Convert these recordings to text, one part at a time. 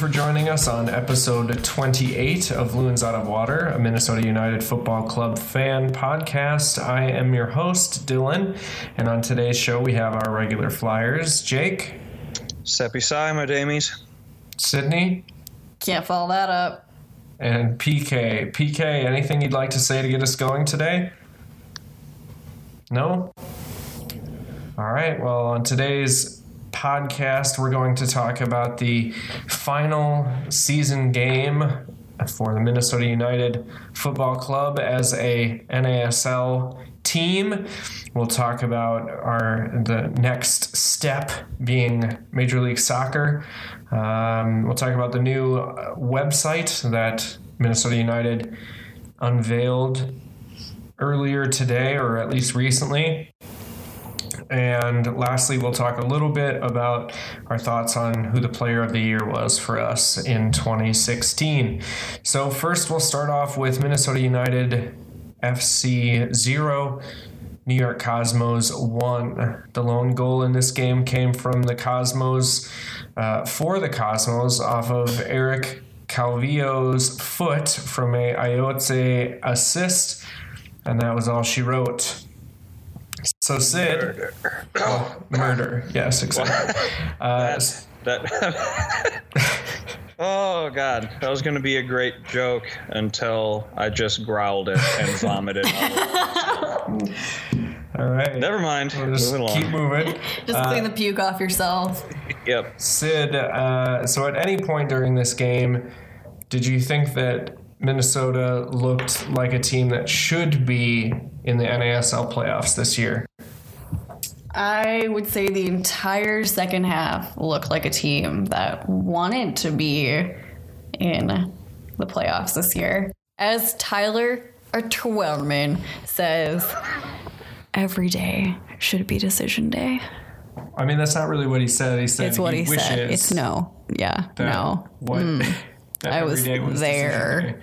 for joining us on episode 28 of Loons Out of Water, a Minnesota United Football Club fan podcast. I am your host, Dylan, and on today's show we have our regular flyers Jake, Seppi Sai, my damies. Sydney, Can't follow that up. and PK. PK, anything you'd like to say to get us going today? No? All right, well, on today's podcast, we're going to talk about the final season game for the Minnesota United Football Club as a NASL team. We'll talk about our the next step being Major League Soccer. Um, we'll talk about the new uh, website that Minnesota United unveiled earlier today, or at least recently. And lastly, we'll talk a little bit about our thoughts on who the player of the year was for us in 2016. So, first, we'll start off with Minnesota United FC 0, New York Cosmos 1. The lone goal in this game came from the Cosmos, uh, for the Cosmos, off of Eric Calvillo's foot from a Ayoze assist, and that was all she wrote. So Sid, Murder. Oh, murder. Yes, exactly. Uh, That. that oh God, that was going to be a great joke until I just growled it and vomited. all right. Never mind. We'll just Moving keep moving. Just Uh, clean the puke off yourself. Yep. Sid, uh, so at any point during this game, did you think that Minnesota looked like a team that should be in the NASL playoffs this year? I would say the entire second half looked like a team that wanted to be in the playoffs this year. As Taylor Twellman says, every day should be decision day. I mean, that's not really what he said. He said It's what he, wishes said. It's no. Yeah, no. What? Mm. that I every was there.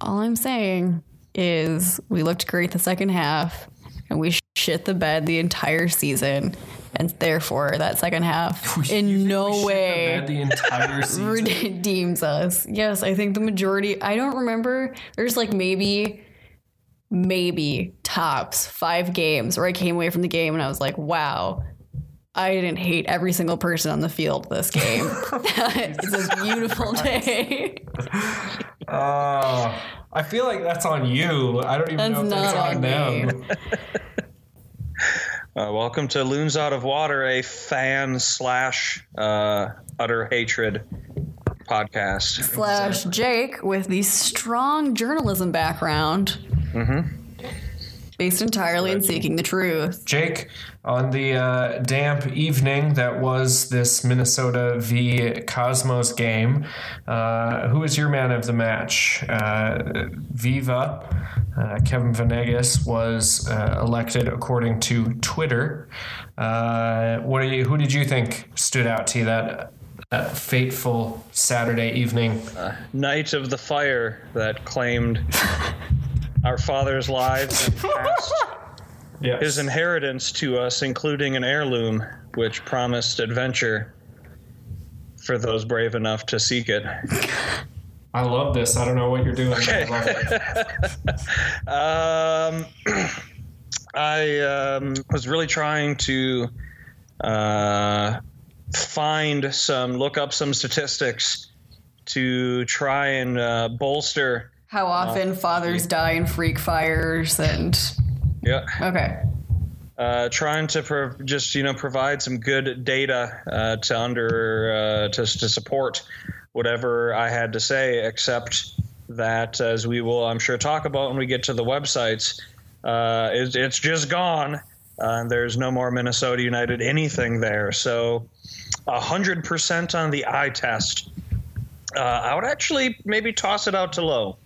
All I'm saying is we looked great the second half and we shit the bed the entire season. And therefore, that second half in no way the entire redeems us. Yes, I think the majority, I don't remember, there's like maybe, maybe tops five games where I came away from the game and I was like, wow. I didn't hate every single person on the field this game. it's a beautiful day. Oh, I feel like that's on you. I don't even That's know if that's on, on them. Uh, welcome to Loons Out of Water, a fan slash uh, utter hatred podcast. slash Jake with the strong journalism background. Based entirely in seeking the truth. Jake, on the uh, damp evening that was this Minnesota v Cosmos game, uh, who was your man of the match? Uh, Viva, uh, Kevin Venegas was uh, elected according to Twitter. Uh, what are you? Who did you think stood out to you that? that fateful Saturday evening. night of the Fire that claimed our father's lives and passed Yes. his inheritance to us, including an heirloom which promised adventure for those brave enough to seek it. I love this. I don't know what you're doing. I. Um, I um, was really trying to uh, find some, look up some statistics to try and uh, bolster. How often fathers die in freak fires and Yeah. okay. uh, trying to pro- just you know provide some good data uh, to under uh, to to support whatever I had to say, except that as we will I'm sure talk about when we get to the websites, uh, it's, it's just gone. Uh, there's no more Minnesota United anything there. So, hundred percent on the eye test. Uh, I would actually maybe toss it out to Lowe.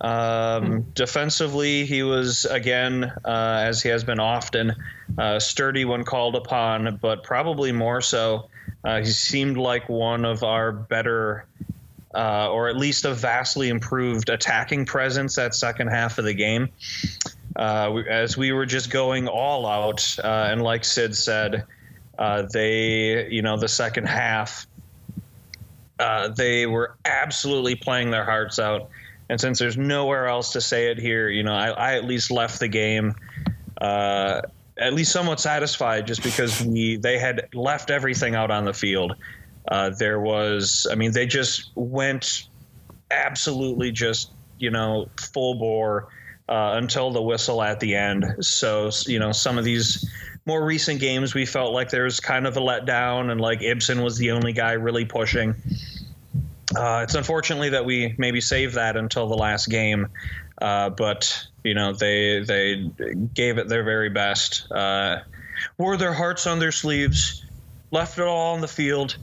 Um, defensively, he was again, uh, as he has been often, uh, sturdy when called upon, but probably more so. Uh, he seemed like one of our better, uh, or at least a vastly improved attacking presence that second half of the game. Uh, we- as we were just going all out, uh, and like Sid said, uh, they, you know, the second half uh, they were absolutely playing their hearts out. And since there's nowhere else to say it here, you know, I, I at least left the game uh, at least somewhat satisfied just because we they had left everything out on the field. Uh, there was, I mean, they just went absolutely just you know full bore uh, until the whistle at the end. So you know some of these more recent games we felt like there was kind of a letdown and like Ibson was the only guy really pushing. Uh, it's unfortunately that we maybe saved that until the last game, uh, but you know they they gave it their very best, uh, wore their hearts on their sleeves, left it all on the field,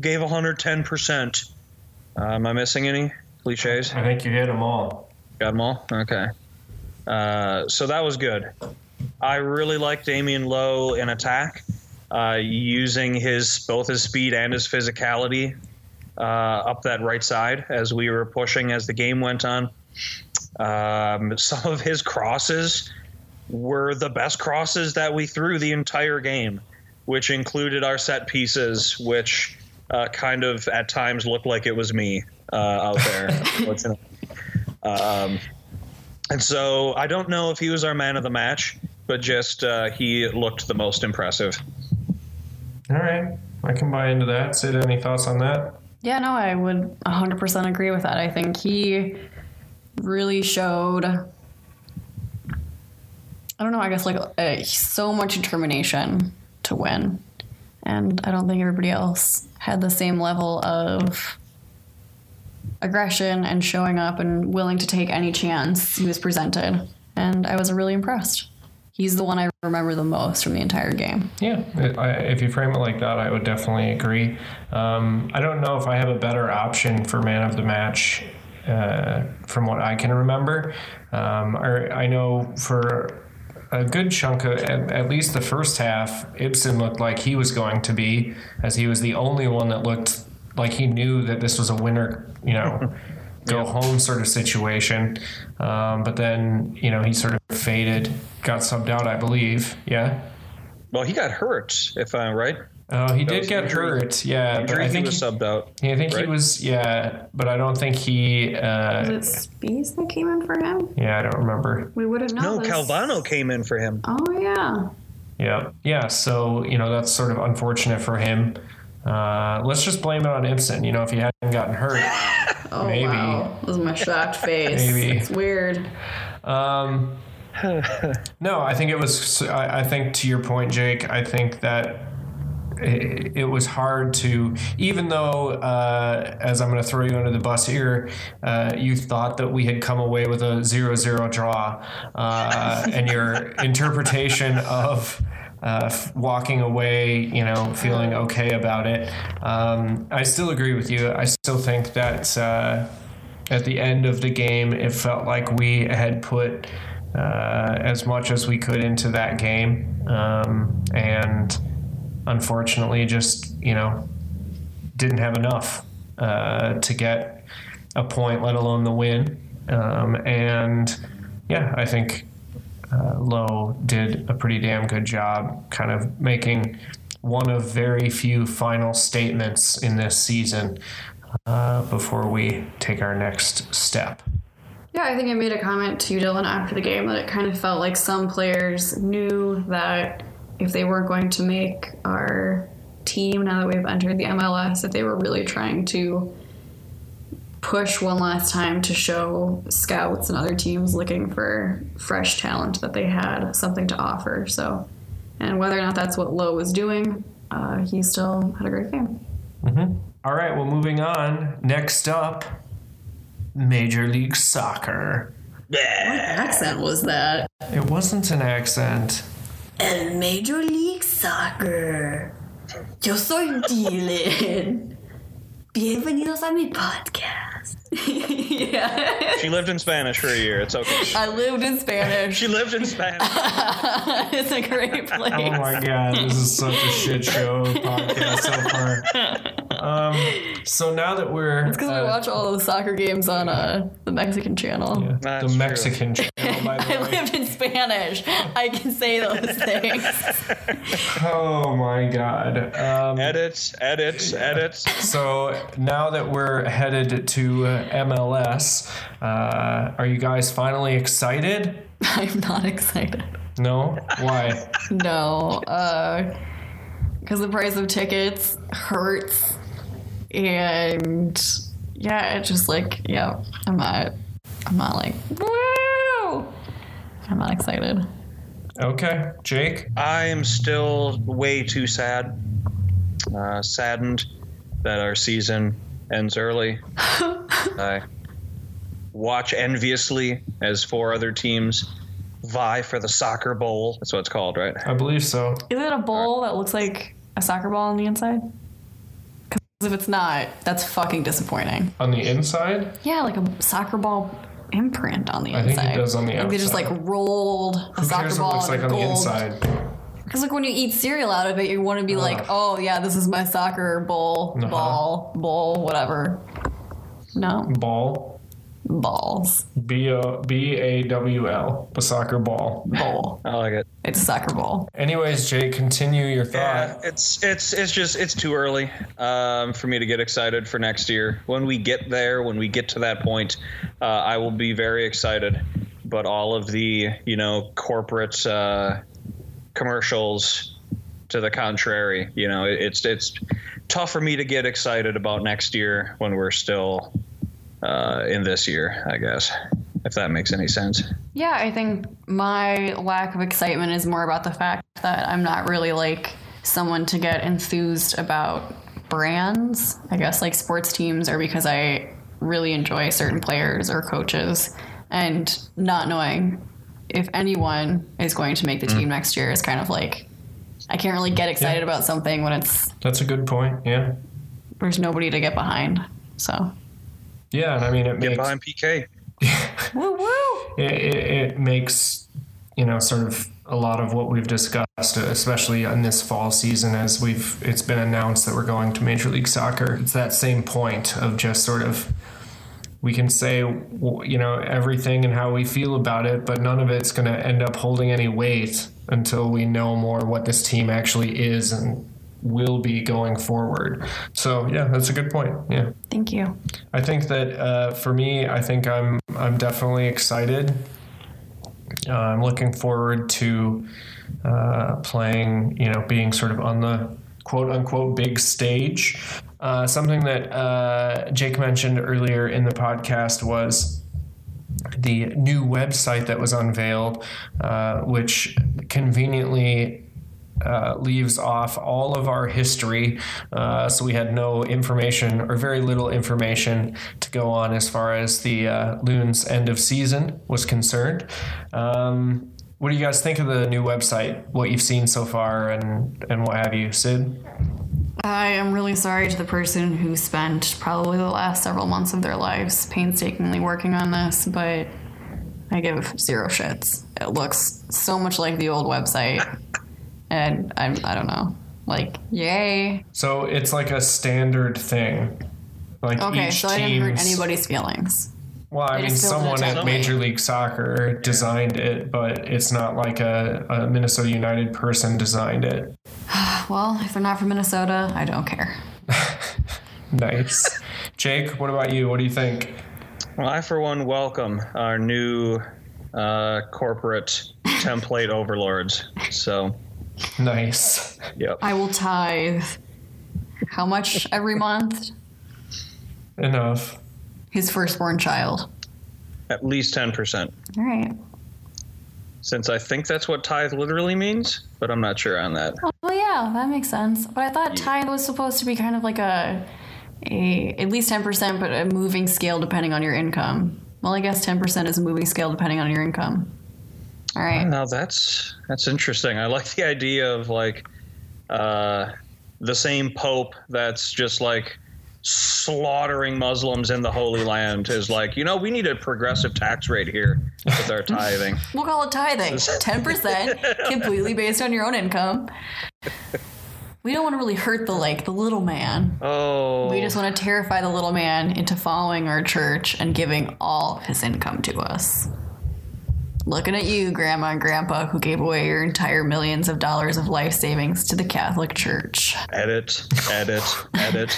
gave 110 percent. Uh, am I missing any cliches? I think you hit them all. Got them all. Okay. Uh, so that was good. I really like Damion Lowe in attack, uh, using his both his speed and his physicality uh, up that right side as we were pushing as the game went on. Um, some of his crosses were the best crosses that we threw the entire game, which included our set pieces, which uh, kind of at times looked like it was me uh, out there. um, and so I don't know if he was our man of the match, but just uh, he looked the most impressive. All right, I can buy into that. Sid, any thoughts on that? Yeah, no, I would 100% agree with that. I think he really showed, I don't know, I guess like uh, so much determination to win. And I don't think everybody else had the same level of aggression and showing up and willing to take any chance he was presented. And I was really impressed. He's the one I remember the most from the entire game. Yeah, if you frame it like that, I would definitely agree. Um, I don't know if I have a better option for man of the match uh, from what I can remember. Um, I, I know for a good chunk of at, at, least the first half, Ibson looked like he was going to be, as he was the only one that looked like he knew that this was a winner, you know, go yeah. home sort of situation. Um, but then, you know, he sort of faded, got subbed out, I believe. Yeah. Well, he got hurt, if I'm right. Oh, he that did get injury. hurt. Yeah, but I think he was subbed out. Yeah, I think right? he was. Yeah, but I don't think he. Uh, was it Spies that came in for him? Yeah, I don't remember. We wouldn't know. No, this. Calvano came in for him. Oh yeah. Yeah, yeah. So you know that's sort of unfortunate for him. Uh, let's just blame it on Ibson. You know, if he hadn't gotten hurt, oh, maybe. Wow. This is my shocked face. maybe it's weird. Um, no, I think it was. I, I think to your point, Jake. I think that it, it was hard to, even though, uh, as I'm going to throw you under the bus here, uh, you thought that we had come away with a zero-zero draw, uh, and your interpretation of uh, walking away, you know, feeling okay about it. Um, I still agree with you. I still think that uh, at the end of the game, it felt like we had put uh, as much as we could into that game. Um, and unfortunately, just, you know, didn't have enough uh, to get a point, let alone the win. Um, and yeah, I think uh, Lowe did a pretty damn good job kind of making one of very few final statements in this season uh, before we take our next step. Yeah, I think I made a comment to you, Dylan, after the game that it kind of felt like some players knew that if they weren't going to make our team now that we've entered the MLS, that they were really trying to push one last time to show scouts and other teams looking for fresh talent that they had something to offer. So, and whether or not that's what Lowe was doing, uh, he still had a great game. Mm-hmm. All right, well, moving on. Next up, Major League Soccer. What accent was that? It wasn't an accent. El Major League Soccer. Yo soy Dylan. Bienvenidos a mi podcast. yeah. She lived in Spanish for a year. It's okay. I lived in Spanish. she lived in Spanish. it's a great place. Oh my god, this is such a shit show podcast so far. Um, so now that we're it's because uh, we watch all the soccer games on uh, the Mexican channel. Yeah, the Mexican channel. Spanish. Spanish. I can say those things. Oh my god. Um, Edit, edit, edit. so now that we're headed to uh, MLS, uh, are you guys finally excited? I'm not excited. No? Why? No, because the price of tickets hurts, and yeah, it just like yeah, I'm not, I'm not like woo. I'm not excited. Okay. Jake? I am still way too sad, uh, saddened that our season ends early. I watch enviously as four other teams vie for the soccer bowl. That's what it's called, right? I believe so. Is it a bowl that looks like a soccer ball on the inside? Because if it's not, that's fucking disappointing. On the inside? Yeah, like a soccer ball imprint on the I think inside. it does on the like They just like rolled a Who soccer cares what ball it looks in like on gold. the inside? Because like when you eat cereal out of it, you want to be like, oh yeah, this is my soccer bowl, Uh-huh. ball, bowl, whatever. No Ball. Balls, B O B A W L. The soccer ball. bowl. I like it. It's a soccer ball. Anyways, Jake, continue your Yeah, thought. it's it's it's just it's too early um, for me to get excited for next year. When we get there, when we get to that point, uh, I will be very excited. But all of the you know corporate uh, commercials to the contrary, you know, it, it's it's tough for me to get excited about next year when we're still uh, in this year. I guess if that makes any sense. Yeah, I think my lack of excitement is more about the fact that I'm not really like someone to get enthused about brands. I guess like sports teams are because I really enjoy certain players or coaches and not knowing if anyone is going to make the team next year is kind of like I can't really get excited Yeah. about something when it's That's a good point. Yeah. there's nobody to get behind. So Yeah, and I mean it Get makes behind PK. woo woo. it, it, it makes you know sort of a lot of what we've discussed especially in this fall season as we've it's been announced that we're going to major league soccer it's that same point of just sort of we can say you know everything and how we feel about it but none of it's going to end up holding any weight until we know more what this team actually is and will be going forward so yeah that's a good point yeah Thank you. I think that uh, for me, I think I'm I'm definitely excited. Uh, I'm looking forward to uh, playing, you know, being sort of on the quote unquote big stage. Uh, something that uh, Jake mentioned earlier in the podcast was the new website that was unveiled, uh, which conveniently uh, leaves off all of our history. Uh, so we had no information or very little information to go on as far as the uh, Loons end of season was concerned. Um, what do you guys think of the new website? What you've seen so far and, and what have you, Sid? I am really sorry to the person who spent probably the last several months of their lives painstakingly working on this, but I give zero shits. It looks so much like the old website, and I'm I don't know, like yay. So it's like a standard thing. Like Okay, each so I didn't hurt anybody's feelings. Well, I They mean, just filled it someone at Major. League Soccer designed it, but it's not like a, a Minnesota United person designed it. Well, if they're not from Minnesota, I don't care. Nice. Jake, what about you? What do you think? Well, I, for one, welcome our new uh, corporate template overlords. So, Nice. yep. I will tithe. How much every month? Enough. His firstborn child. At least 10%. All right. Since I think that's what tithe literally means, but I'm not sure on that. Oh yeah, that makes sense. But I thought tithe was supposed to be kind of like a, a at least ten percent, but a moving scale depending on your income. Well, I guess ten percent is a moving scale depending on your income. All right. Now that's that's interesting. I like the idea of like uh, the same pope that's just like slaughtering Muslims in the Holy Land is like, you know, we need a progressive tax rate here with our tithing. We'll call it tithing. Ten percent, completely based on your own income. We don't want to really hurt the like the little man. Oh, We just want to terrify the little man into following our church and giving all his income to us. Looking at you, Grandma and Grandpa, who gave away your entire millions of dollars of life savings to the Catholic Church. Edit, edit, edit.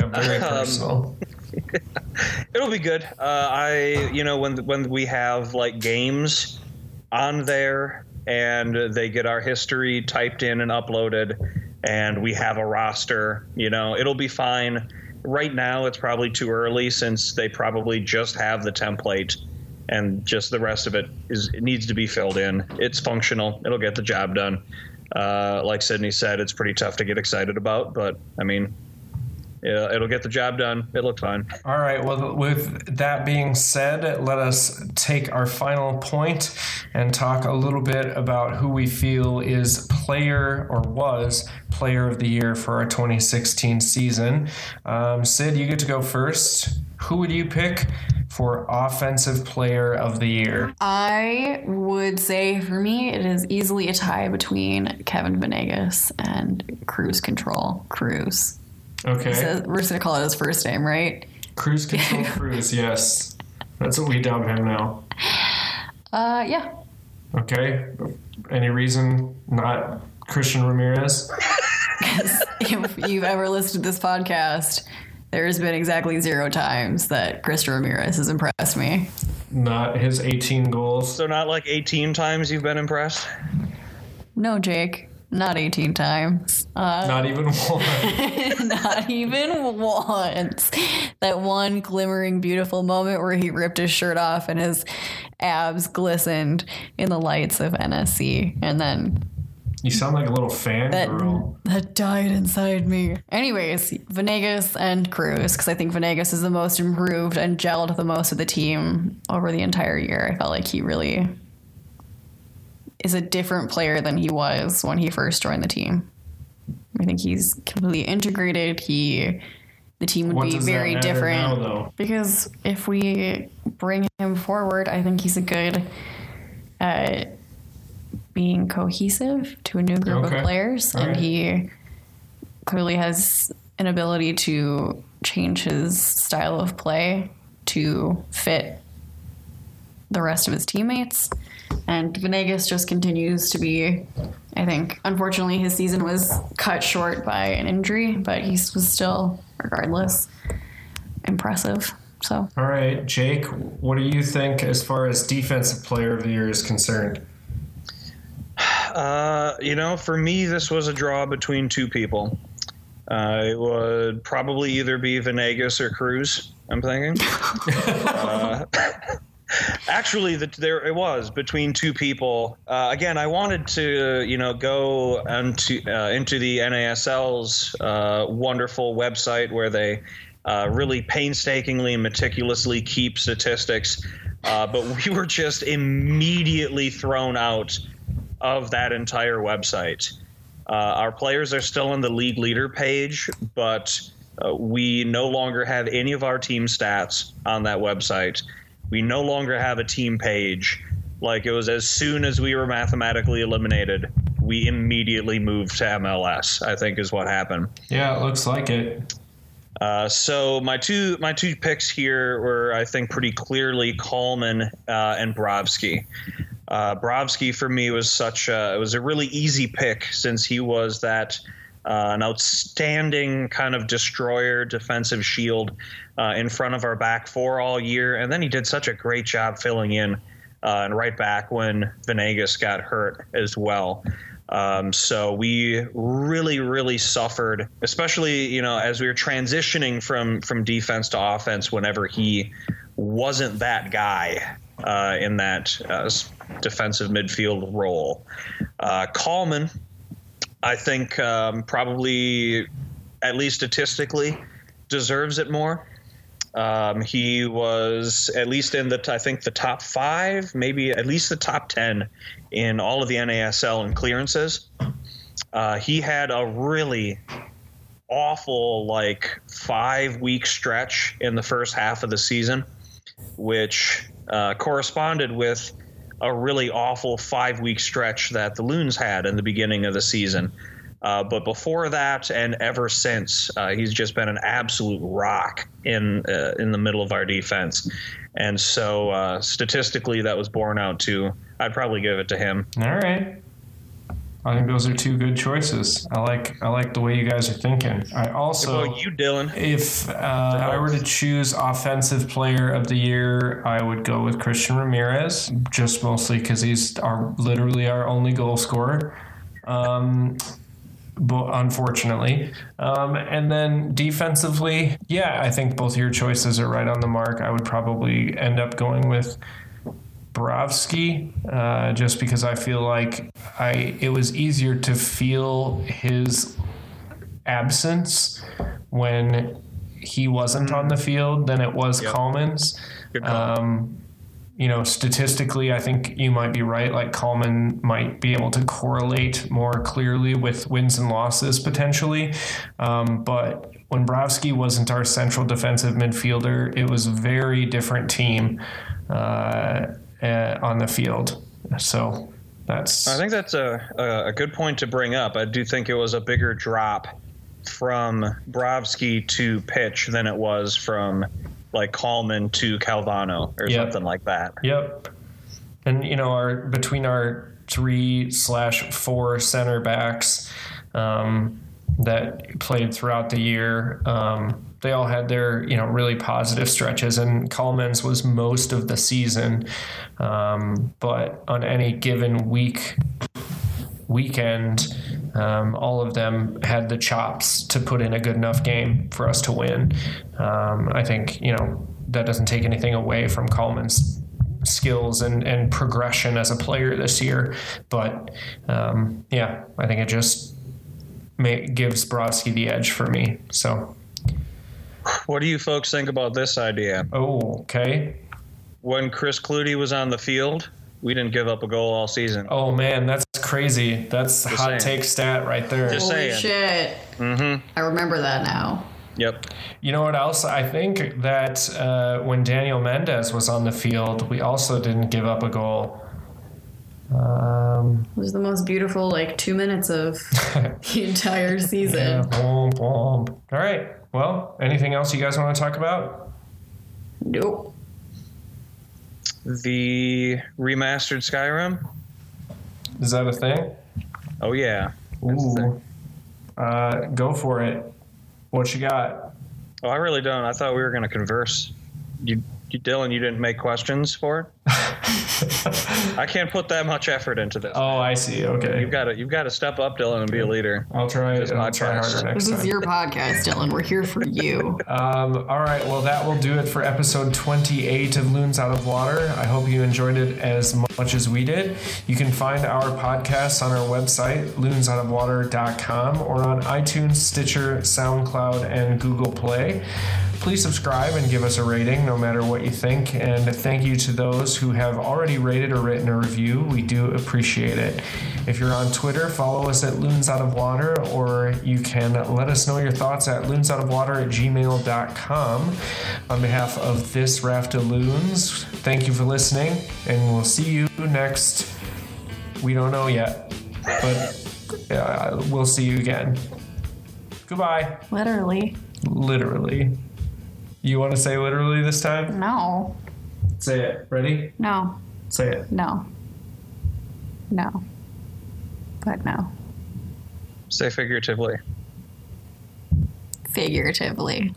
Very personal. It'll be good. Uh, I, you know, when when we have like games on there and they get our history typed in and uploaded, and we have a roster, you know, it'll be fine. Right now, it's probably too early since they probably just have the template, and just the rest of it is it needs to be filled in. It's functional. It'll get the job done. Uh, like Sydney said, it's pretty tough to get excited about, but I mean, yeah, it'll get the job done. It looks fine. All right. Well, with that being said, let us take our final point and talk a little bit about who we feel is player or was player of the year for our 2016 season. Um, Sid, you get to go first. Who would you pick for offensive player of the year? I would say for me, it is easily a tie between Kevin Venegas and Cruise Control. Cruise. Okay. So we're just gonna call it his first name, right? Cruise Control Cruise, yes. That's what we dub him now. Uh, yeah. Okay. Any reason not Christian Ramirez? if you've ever listened to this podcast, there has been exactly zero times that Christian Ramirez has impressed me. Not his 18 goals. So not like 18 times you've been impressed. No, Jake. Not 18 times. Uh, Not even one. not even once. That one glimmering, beautiful moment where he ripped his shirt off and his abs glistened in the lights of NSC. And then You sound like a little that, fangirl. that died inside me. Anyways, Venegas and Cruz, because I think Venegas is the most improved and gelled the most with the team over the entire year. I felt like he really is a different player than he was when he first joined the team. I think he's completely integrated. He, the team would What be very different. now? Because if we bring him forward, I think he's a good at being cohesive to a new group Okay. of players, All and right. he clearly has an ability to change his style of play to fit the rest of his teammates. And Venegas just continues to be, I think, unfortunately, his season was cut short by an injury, but he was still, regardless, impressive. So All right, Jake, what do you think as far as defensive player of the year is concerned? Uh, you know, for me, this was a draw between two people. Uh, it would probably either be Venegas or Cruz. I'm thinking. uh, actually, the, there it was between two people. Uh, again, I wanted to, you know, go into uh, into the NASL's uh, wonderful website where they uh, really painstakingly and meticulously keep statistics. Uh, but we were just immediately thrown out of that entire website. Uh, our players are still on the league leader page, but uh, we no longer have any of our team stats on that website. We no longer have a team page. Like it was as soon as we were mathematically eliminated, we immediately moved to MLS. I think is what happened. Yeah, it looks like it. Uh, so my two my two picks here were I think pretty clearly Kallman uh, and Brovsky. Uh, Brovsky for me was such a, it was a really easy pick since he was that uh, an outstanding kind of destroyer defensive shield uh, in front of our back four all year, and then he did such a great job filling in uh, and right back when Venegas got hurt as well. Um, so we really, really suffered, especially you know as we were transitioning from from defense to offense. Whenever he wasn't that guy uh, in that uh, defensive midfield role, uh, Kallman, I think um, probably at least statistically deserves it more. Um, he was at least in the, I think, the top five, maybe at least the top 10 in all of the NASL and clearances. Uh, he had a really awful, like, five week stretch in the first half of the season, which uh, corresponded with a really awful five week stretch that the Loons had in the beginning of the season. Uh, but before that, and ever since, uh, he's just been an absolute rock in uh, in the middle of our defense. And so, uh, statistically, that was borne out too. I'd probably give it to him. All right. I think those are two good choices. I like I like the way you guys are thinking. I also well, you, Dylan. If uh, I were to choose offensive player of the year, I would go with Christian Ramirez, just mostly because he's our literally our only goal scorer. Um, but unfortunately, um, and then defensively, yeah, I think both your choices are right on the mark. I would probably end up going with Bobrovsky, uh, just because I feel like I it was easier to feel his absence when he wasn't on the field than it was Yep. Kallman's. Um, you know, statistically, I think you might be right. Like Kallman might be able to correlate more clearly with wins and losses potentially. Um, but when Brovsky wasn't our central defensive midfielder, it was a very different team uh, uh, on the field. So that's. I think that's a, a, good point to bring up. I do think it was a bigger drop from Brovsky to pitch than it was from like Kallman to Calvano or Yep. something like that. Yep. And you know, our between our three slash four center backs um, that played throughout the year, um, they all had their you know really positive stretches, and Kallman's was most of the season. Um, but on any given week weekend, um, all of them had the chops to put in a good enough game for us to win. Um, I think you know that doesn't take anything away from Kallman's skills and, and progression as a player this year, but um, yeah, I think it just may, gives Brovsky the edge for me. So, What do you folks think about this idea? oh, okay. When Chris Clutie was on the field, we didn't give up a goal all season. Oh man, that's crazy. That's hot saying. take stat right there. Just Holy saying. shit. Mm-hmm. I remember that now. Yep. You know what else? I think that uh, when Daniel Mendez was on the field, we also didn't give up a goal. Um, It was the most beautiful, like, two minutes of the entire season. yeah, boom, boom. All right. Well, anything else you guys want to talk about? Nope. The remastered Skyrim. Is that a thing? Oh yeah. Ooh. thing. Uh, go for it. What you got? Oh, I really don't. I thought we were going to converse. You, you, Dylan, you didn't make questions for it. I can't put that much effort into this. Oh, I see. Okay. You've got to you've got to step up, Dylan, and be a leader. I'll try. This is I'll my try harder next time. This is time. your podcast, Dylan. We're here for you. Um, all right, well, that will do it for episode 28 of Loons Out of Water. I hope you enjoyed it as much as we did. You can find our podcast on our website, loonsoutofwater.com, or on iTunes, Stitcher, SoundCloud, and Google Play. Please subscribe and give us a rating no matter what you think. And thank you to those who have already rated or written a review. We do appreciate it. If you're on Twitter, follow us at Loons Out of Water, or you can let us know your thoughts at loonsoutofwater at gmail.com. On behalf of this raft of loons, thank you for listening, and we'll see you next. We don't know yet, but uh, we'll see you again. Goodbye. Literally. Literally. You want to say literally this time? No. Say it. Ready? No. Say it. No. No. But no. Say figuratively. Figuratively.